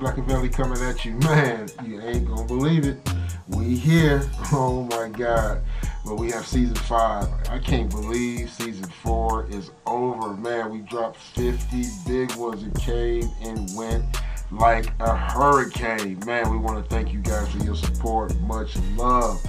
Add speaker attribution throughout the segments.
Speaker 1: Blackavelli coming at you. Man, you ain't gonna believe it. We here. Oh my God. But we have season five. I can't believe season four is over. Man, we dropped 50 big ones. It came and went like a hurricane. Man, we want to thank you guys for your support. Much love.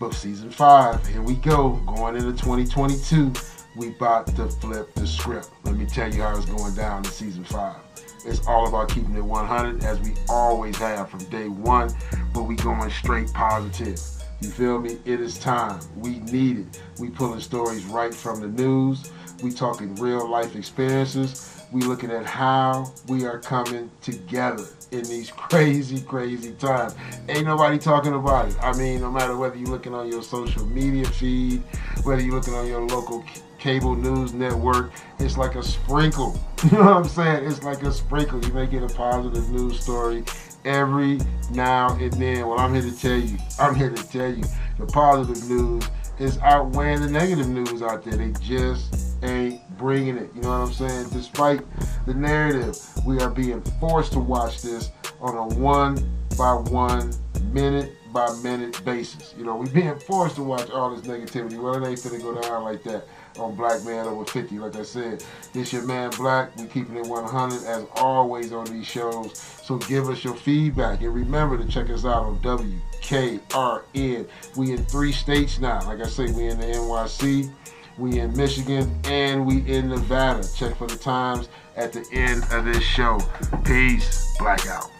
Speaker 1: But season five, here we go. Going into 2022, we about to flip the script. Let me tell you how it's going down in season five. It's all about keeping it 100 as we always have from day one, but we going straight positive. You feel me? It is time. We need it. We pulling stories right from the news. We talking real life experiences. We looking at how we are coming together in these crazy, crazy times. Ain't nobody talking about it. I mean, no matter whether you're looking on your social media feed, whether you're looking on your local cable news network, it's like a sprinkle. You know what I'm saying? It's like a sprinkle. You may get a positive news story every now and then. Well, I'm here to tell you, I'm here to tell you, the positive news is outweighing the negative news out there. They just ain't bringing it. You know what I'm saying? Despite the narrative, we are being forced to watch this on a one by one, minute by minute basis. You know, we're being forced to watch all this negativity. Well, it ain't finna go down like that on Black Man Over 50. Like I said, this your man Black. We keeping it 100 as always on these shows. So give us your feedback and remember to check us out on WKRN. We in three states now. Like I say, we in the NYC, we in Michigan, and we in Nevada. Check for the times at the end of this show. Peace. Blackout.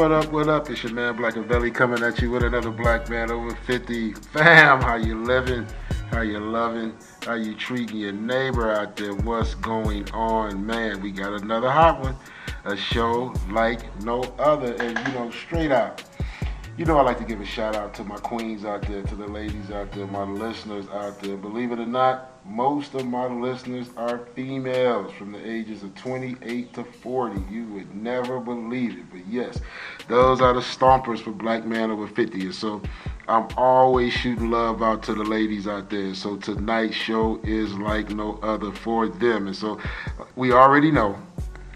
Speaker 1: What up, what up? It's your man Blackavelli coming at you with another black man over 50. Fam, how you living? How you loving? How you treating your neighbor out there? What's going on? Man, we got another hot one. A show like no other. And you know, straight out. You know I like to give a shout out to my queens out there, to the ladies out there, my listeners out there. Believe it or not, most of my listeners are females from the ages of 28 to 40. You would never believe it. But yes, those are the stompers for Black Man Over 50. And so I'm always shooting love out to the ladies out there. So tonight's show is like no other for them. And so we already know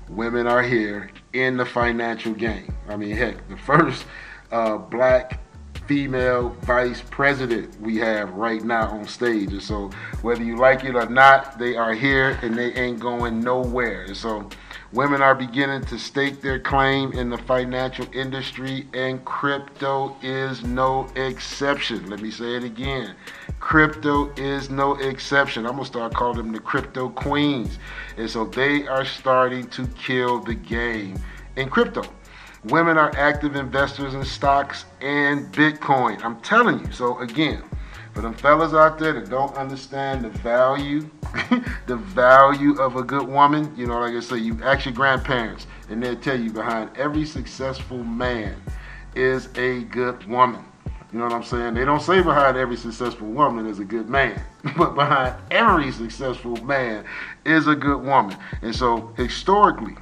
Speaker 1: women are here in the financial game. I mean, heck, the first uh, black female vice president we have right now on stage. And so whether you like it or not, they are here and they ain't going nowhere. And so women are beginning to stake their claim in the financial industry and crypto is no exception. Let me say it again. Crypto is no exception. I'm to start calling them the crypto queens. And so they are starting to kill the game in crypto. Women are active investors in stocks and Bitcoin. I'm telling you. So again, for them fellas out there that don't understand the value, the value of a good woman, you know, like I say, you ask your grandparents, and they'll tell you behind every successful man is a good woman. You know what I'm saying? They don't say behind every successful woman is a good man, but behind every successful man is a good woman. And so historically,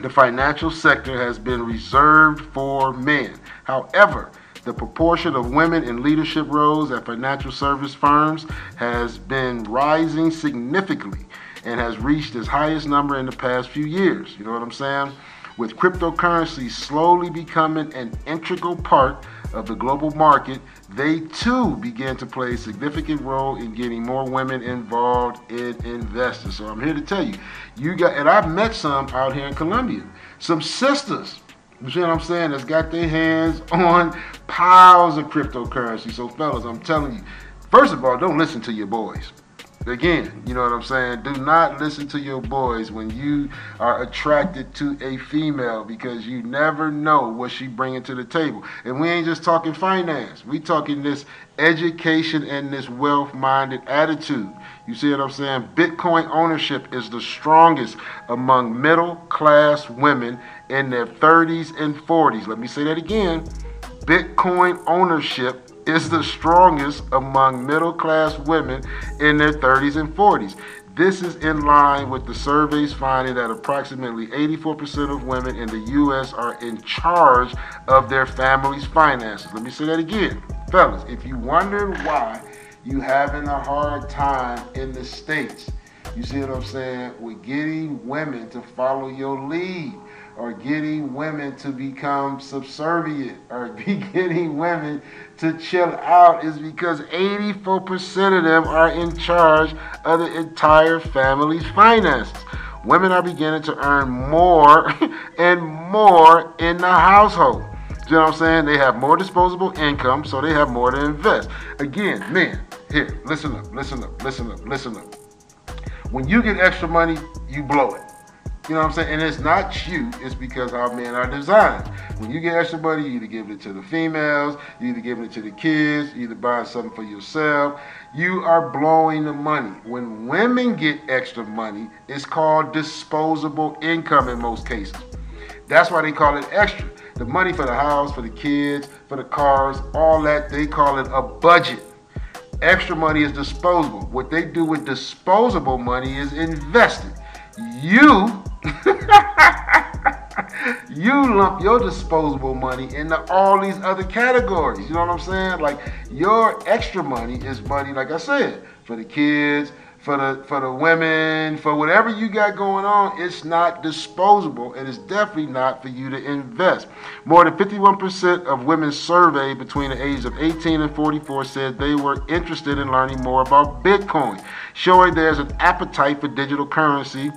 Speaker 1: the financial sector has been reserved for men. However, the proportion of women in leadership roles at financial service firms has been rising significantly and has reached its highest number in the past few years. You know what I'm saying? With cryptocurrency slowly becoming an integral part of the global market, they too began to play a significant role in getting more women involved in investing. So I'm here to tell you, you got, and I've met some out here in Colombia, some sisters. You see what I'm saying? That's got their hands on piles of cryptocurrency. So, fellas, I'm telling you, first of all, don't listen to your boys again, you know what I'm saying? Do not listen to your boys when you are attracted to a female because you never know what she bringing to the table. And we ain't just talking finance. We talking this education and this wealth-minded attitude. You see what I'm saying? Bitcoin ownership is the strongest among middle-class women in their 30s and 40s. Let me say that again. Bitcoin ownership is the strongest among middle class women in their 30s and 40s. This is in line with the surveys finding that approximately 84% of women in the U.S. are in charge of their family's finances. Let me say that again. Fellas, if you wonder why you having a hard time in the States, you see what I'm saying, with getting women to follow your lead or getting women to become subservient or be getting women to chill out is because 84% of them are in charge of the entire family's finances. Women are beginning to earn more and more in the household. You know what I'm saying? They have more disposable income, so they have more to invest. Again, men, here, listen up, listen up, listen up, listen up. When you get extra money, you blow it. You know what I'm saying? And it's not you, it's because our men are designed. When you get extra money, you either give it to the females, you either give it to the kids, you either buy something for yourself. You are blowing the money. When women get extra money, it's called disposable income in most cases. That's why they call it extra. The money for the house, for the kids, for the cars, all that, they call it a budget. Extra money is disposable. What they do with disposable money is invested. You you lump your disposable money into all these other categories. You know what I'm saying? Like your extra money is money, like I said, for the kids, for the for the women, for whatever you got going on, it's not disposable and it's definitely not for you to invest. More than 51% of women surveyed between the ages of 18 and 44 said they were interested in learning more about Bitcoin, showing there's an appetite for digital currency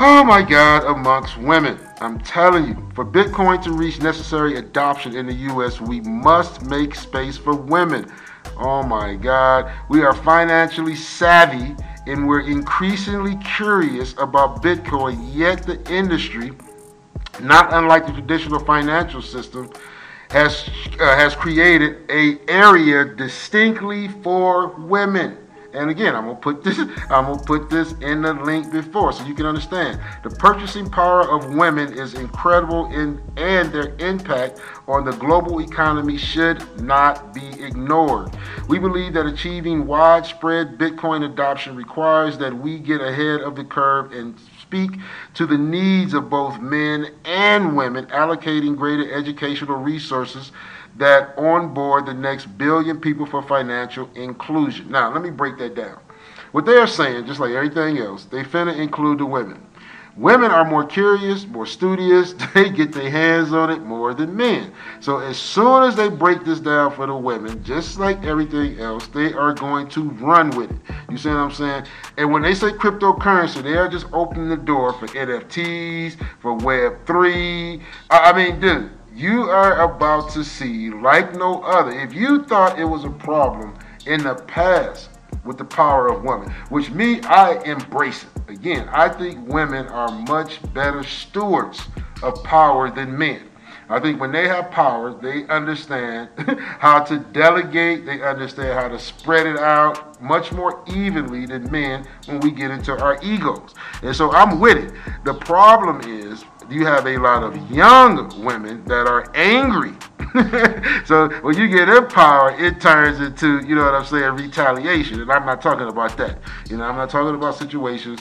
Speaker 1: Oh my God, amongst women. I'm telling you, for Bitcoin to reach necessary adoption in the US, we must make space for women. Oh my God, we are financially savvy and we're increasingly curious about Bitcoin, yet the industry, not unlike the traditional financial system, has, uh, has created a area distinctly for women. And again, I'm gonna put this, I'm gonna put this in the link before so you can understand. The purchasing power of women is incredible in and their impact on the global economy should not be ignored. We believe that achieving widespread Bitcoin adoption requires that we get ahead of the curve and speak to the needs of both men and women, allocating greater educational resources that onboard the next billion people for financial inclusion. Now, let me break that down. What they're saying, just like everything else, they finna include the women. Women are more curious, more studious, they get their hands on it more than men. So as soon as they break this down for the women, just like everything else, they are going to run with it. You see what I'm saying? And when they say cryptocurrency, they are just opening the door for NFTs, for Web3. I mean, dude, you are about to see like no other. If you thought it was a problem in the past with the power of women, which me, I embrace it. Again, I think women are much better stewards of power than men. I think when they have power, they understand how to delegate, they understand how to spread it out much more evenly than men when we get into our egos. And so I'm with it. The problem is you have a lot of young women that are angry so when you get empowered, it turns into, you know what I'm saying, retaliation. And I'm not talking about that. You know, I'm not talking about situations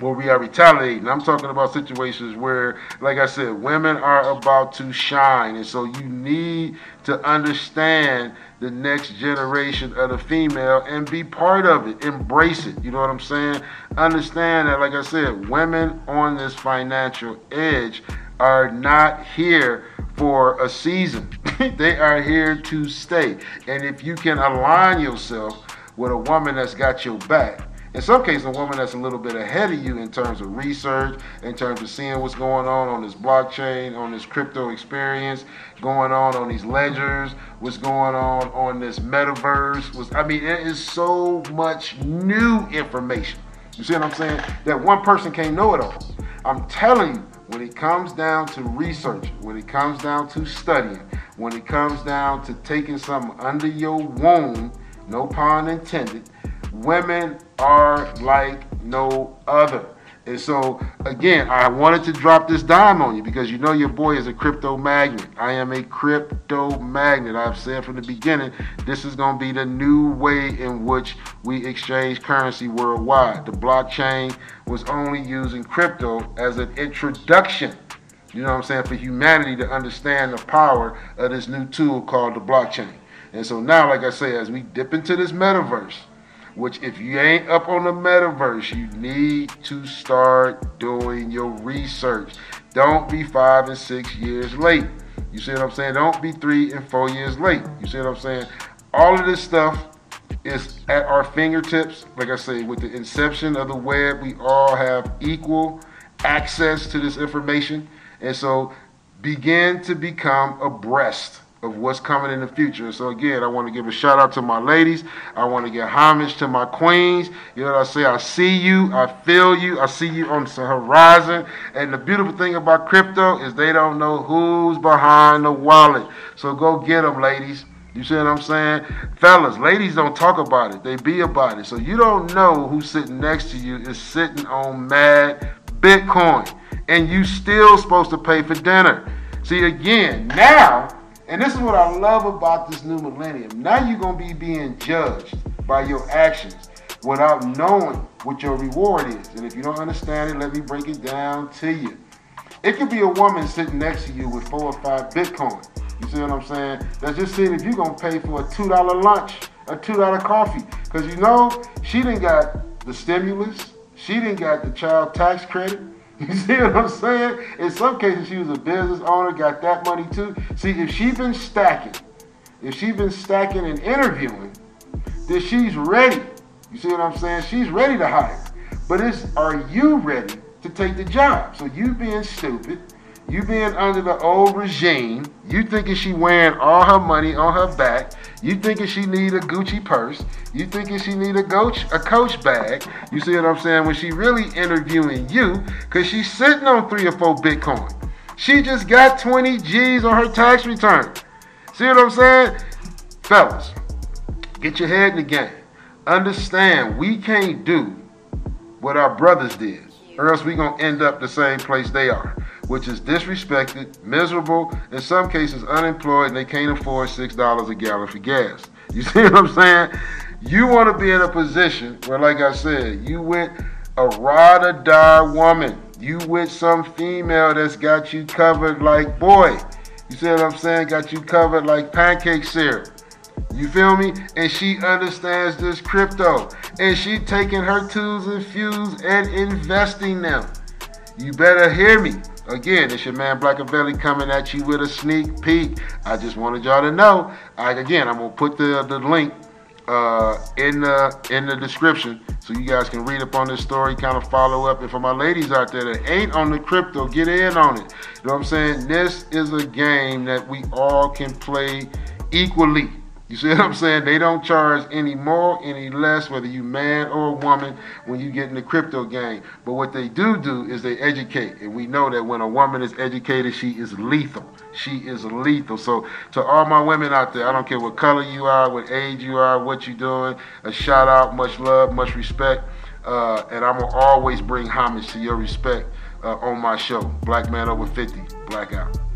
Speaker 1: where we are retaliating. I'm talking about situations where, like I said, women are about to shine. And so you need to understand the next generation of the female and be part of it. Embrace it. You know what I'm saying? Understand that, like I said, women on this financial edge are not here for a season. they are here to stay. And if you can align yourself with a woman that's got your back, in some cases, a woman that's a little bit ahead of you in terms of research, in terms of seeing what's going on on this blockchain, on this crypto experience, going on on these ledgers, what's going on on this metaverse. Was I mean, there is so much new information. You see what I'm saying? That one person can't know it all. I'm telling you, when it comes down to research, when it comes down to studying, when it comes down to taking something under your womb, no pun intended, women are like no other. And so, again, I wanted to drop this dime on you because you know your boy is a crypto magnet. I am a crypto magnet. I've said from the beginning, this is going to be the new way in which we exchange currency worldwide. The blockchain was only using crypto as an introduction, you know what I'm saying, for humanity to understand the power of this new tool called the blockchain. And so now, like I say, as we dip into this metaverse, which if you ain't up on the metaverse, you need to start doing your research. Don't be five and six years late. You see what I'm saying? Don't be three and four years late. You see what I'm saying? All of this stuff is at our fingertips. Like I say, with the inception of the web, we all have equal access to this information. And so begin to become abreast of what's coming in the future. So again, I want to give a shout out to my ladies. I want to give homage to my queens. You know what I say? I see you. I feel you. I see you on the horizon. And the beautiful thing about crypto is they don't know who's behind the wallet. So go get them, ladies. You see what I'm saying? Fellas, ladies don't talk about it. They be about it. So you don't know who's sitting next to you is sitting on mad Bitcoin. And you still supposed to pay for dinner. See, again, now and this is what I love about this new millennium. Now you're going to be being judged by your actions without knowing what your reward is. And if you don't understand it, let me break it down to you. It could be a woman sitting next to you with four or five Bitcoin. You see what I'm saying? That's just saying if you're going to pay for a $2 lunch, a $2 coffee. Because you know, she didn't got the stimulus. She didn't got the child tax credit. You see what I'm saying? In some cases, she was a business owner, got that money too. See, if she been stacking, if she been stacking and interviewing, then she's ready. You see what I'm saying? She's ready to hire. But it's are you ready to take the job? So you being stupid, you being under the old regime, you thinking she wearing all her money on her back, you thinking she need a Gucci purse, you thinking she need a coach a coach bag. You see what I'm saying? When she really interviewing you, cause she's sitting on three or four Bitcoin. She just got 20 G's on her tax return. See what I'm saying? Fellas, get your head in the game. Understand we can't do what our brothers did, or else we gonna end up the same place they are which is disrespected, miserable, in some cases unemployed, and they can't afford $6 a gallon for gas. You see what I'm saying? You want to be in a position where, like I said, you with a ride or die woman. You with some female that's got you covered like boy. You see what I'm saying? Got you covered like pancake syrup. You feel me? And she understands this crypto. And she taking her tools and fuse and investing them. You better hear me. Again, it's your man Blackavelli coming at you with a sneak peek. I just wanted y'all to know. I, again, I'm gonna put the the link uh, in the in the description so you guys can read up on this story, kind of follow up. And for my ladies out there that ain't on the crypto, get in on it. You know what I'm saying? This is a game that we all can play equally. You see what I'm saying? They don't charge any more, any less, whether you man or woman, when you get in the crypto game. But what they do do is they educate, and we know that when a woman is educated, she is lethal. She is lethal. So to all my women out there, I don't care what color you are, what age you are, what you're doing. A shout out, much love, much respect, uh, and I'm gonna always bring homage to your respect uh, on my show. Black man over 50, blackout.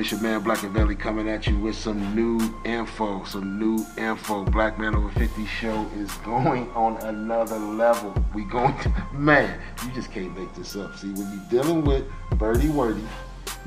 Speaker 1: It's your man Blackavelli coming at you with some new info. Some new info. Black Man Over 50 show is going on another level. We going to, man, you just can't make this up. See, when you're dealing with Berty Werty,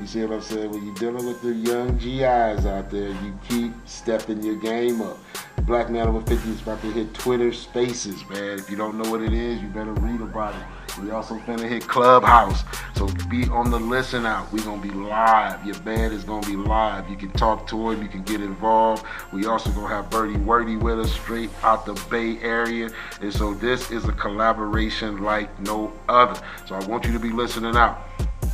Speaker 1: you see what I'm saying? When you're dealing with the young GIs out there, you keep stepping your game up. Black Man Over 50 is about to hit Twitter Spaces, man. If you don't know what it is, you better read about it. We also finna hit Clubhouse. So be on the listen out. We gonna be live. Your band is gonna be live. You can talk to him. You can get involved. We also gonna have Berty Werty with us straight out the Bay Area. And so this is a collaboration like no other. So I want you to be listening out.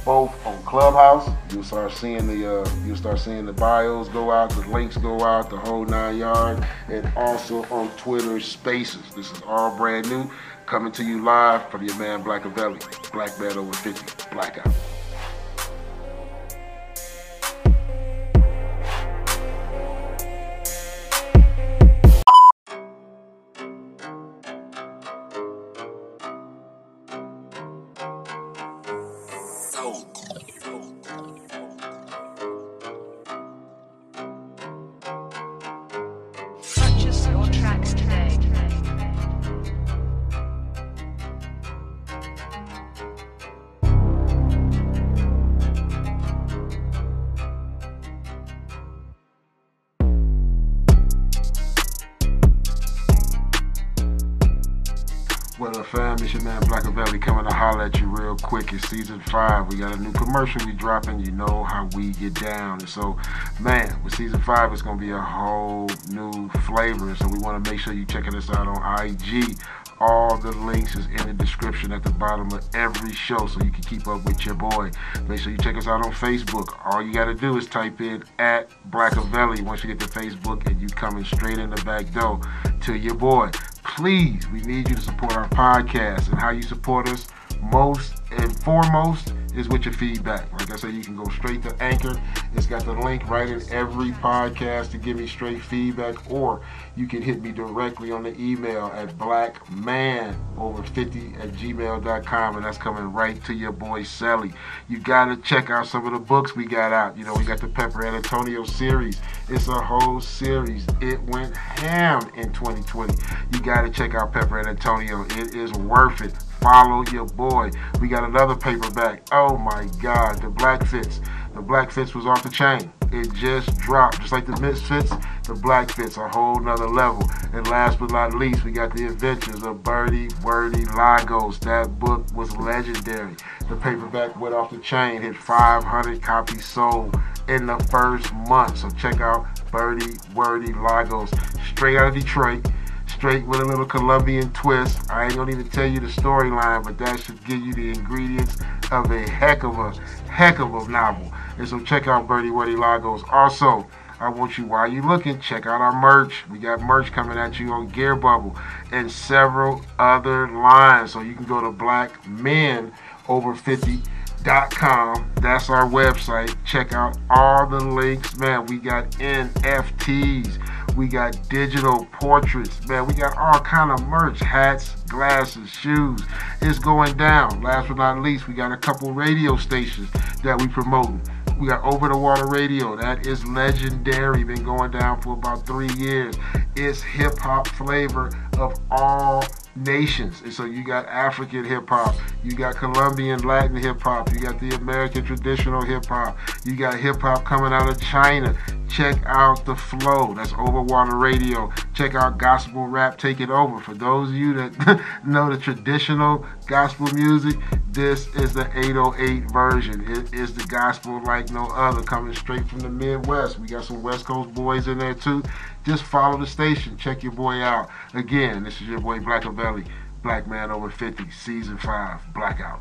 Speaker 1: Both on Clubhouse, you'll start seeing the uh, you'll start seeing the bios go out, the links go out, the whole nine yards, and also on Twitter Spaces. This is all brand new. Coming to you live from your man Blackavelli. Black Man Over 50. Blackout. Up, fam? It's your man Blackavelli coming to holler at you real quick. It's season five. We got a new commercial we dropping. You know how we get down. And so, man, with season five, it's gonna be a whole new flavor. So we want to make sure you checking us out on IG. All the links is in the description at the bottom of every show, so you can keep up with your boy. Make sure you check us out on Facebook. All you gotta do is type in at Blackavelli once you get to Facebook, and you coming straight in the back door to your boy please, we need you to support our podcast. And how you support us most and foremost is with your feedback. Like I said, you can go straight to Anchor. It's got the link right in every podcast to give me straight feedback, or you can hit me directly on the email at blackmanover50 at gmail.com, and that's coming right to your boy Sally. You gotta check out some of the books we got out. You know, we got the Pepper Antonio series. It's a whole series. It went ham in 2020. You gotta check out Pepper Antonio. It is worth it. Follow your boy. We got another paperback. Oh my God, the Black Fits. The Black Fits was off the chain. It just dropped. Just like the Misfits, the Black Fits, a whole nother level. And last but not least, we got the adventures of Berty, Werty, Lagos. That book was legendary. The paperback went off the chain, hit 500 copies sold in the first month. So check out Berty, Werty, Lagos. Straight out of Detroit straight with a little Colombian twist. I ain't gonna even tell you the storyline, but that should give you the ingredients of a heck of a heck of a novel. And so check out Berty Werty Lagos. Also, I want you while you looking, check out our merch. We got merch coming at you on Gear Bubble and several other lines. So you can go to Black Men Over 50 com. That's our website. Check out all the links. Man, we got NFTs. We got digital portraits, man. We got all kind of merch, hats, glasses, shoes. It's going down. Last but not least, we got a couple radio stations that we promote. We got Over the Water Radio. That is legendary. Been going down for about three years. It's hip hop flavor of all nations. And so you got African hip hop, you got Colombian Latin hip hop, you got the American traditional hip hop, you got hip hop coming out of China. Check out the flow. That's Overwater Radio. Check out Gospel Rap Take It Over. For those of you that know the traditional gospel music, this is the 808 version. It is the gospel like no other, coming straight from the Midwest. We got some West Coast boys in there too. Just follow the station. Check your boy out. Again, this is your boy Black Belly, Black Man Over 50, Season 5, Blackout.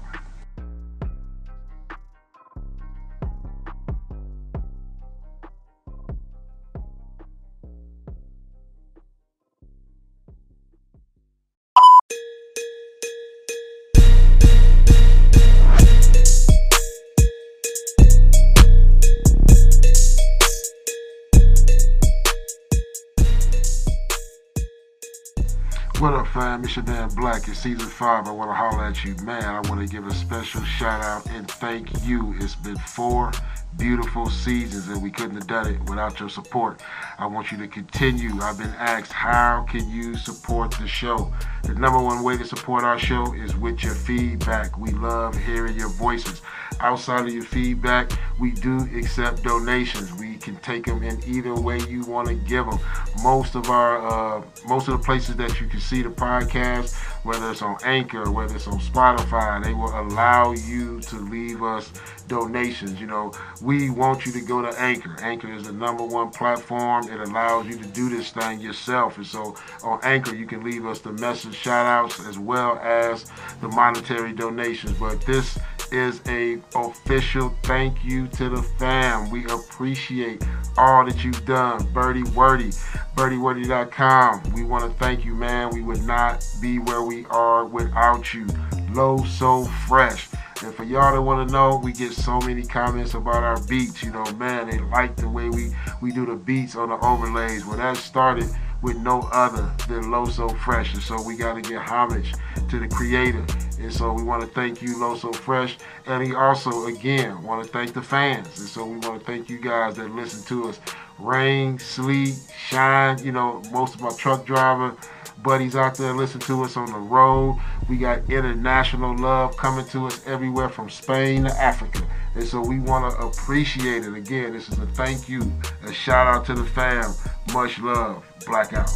Speaker 1: What up, fam? It's your damn Black. It's season five. I want to holler at you, man. I want to give a special shout out and thank you. It's been four beautiful seasons and we couldn't have done it without your support. I want you to continue. I've been asked, how can you support the show? The number one way to support our show is with your feedback. We love hearing your voices. Outside of your feedback, we do accept donations. We can take them in either way you want to give them. Most of our, uh, most of the places that you can see the podcast, whether it's on Anchor, whether it's on Spotify, they will allow you to leave us donations. You know, we want you to go to Anchor. Anchor is the number one platform. It allows you to do this thing yourself. And so on Anchor, you can leave us the message shout outs as well as the monetary donations. But this is a official thank you to the fam. We appreciate all that you've done. Berty Werty, bertywerty.com. We want to thank you, man. We would not be where we are without you. Low So Fresh. And for y'all that want to know, we get so many comments about our beats. You know, man, they like the way we, we do the beats on the overlays. Well, that started with no other than Low So Fresh. And so we got to give homage to the creator. And so we want to thank you, Low So Fresh. And he also, again, want to thank the fans. And so we want to thank you guys that listen to us. Rain, sleet, shine, you know, most of my truck driver buddies out there listen to us on the road. We got international love coming to us everywhere from Spain to Africa. And so we want to appreciate it. Again, this is a thank you, a shout out to the fam. Much love. Blackout.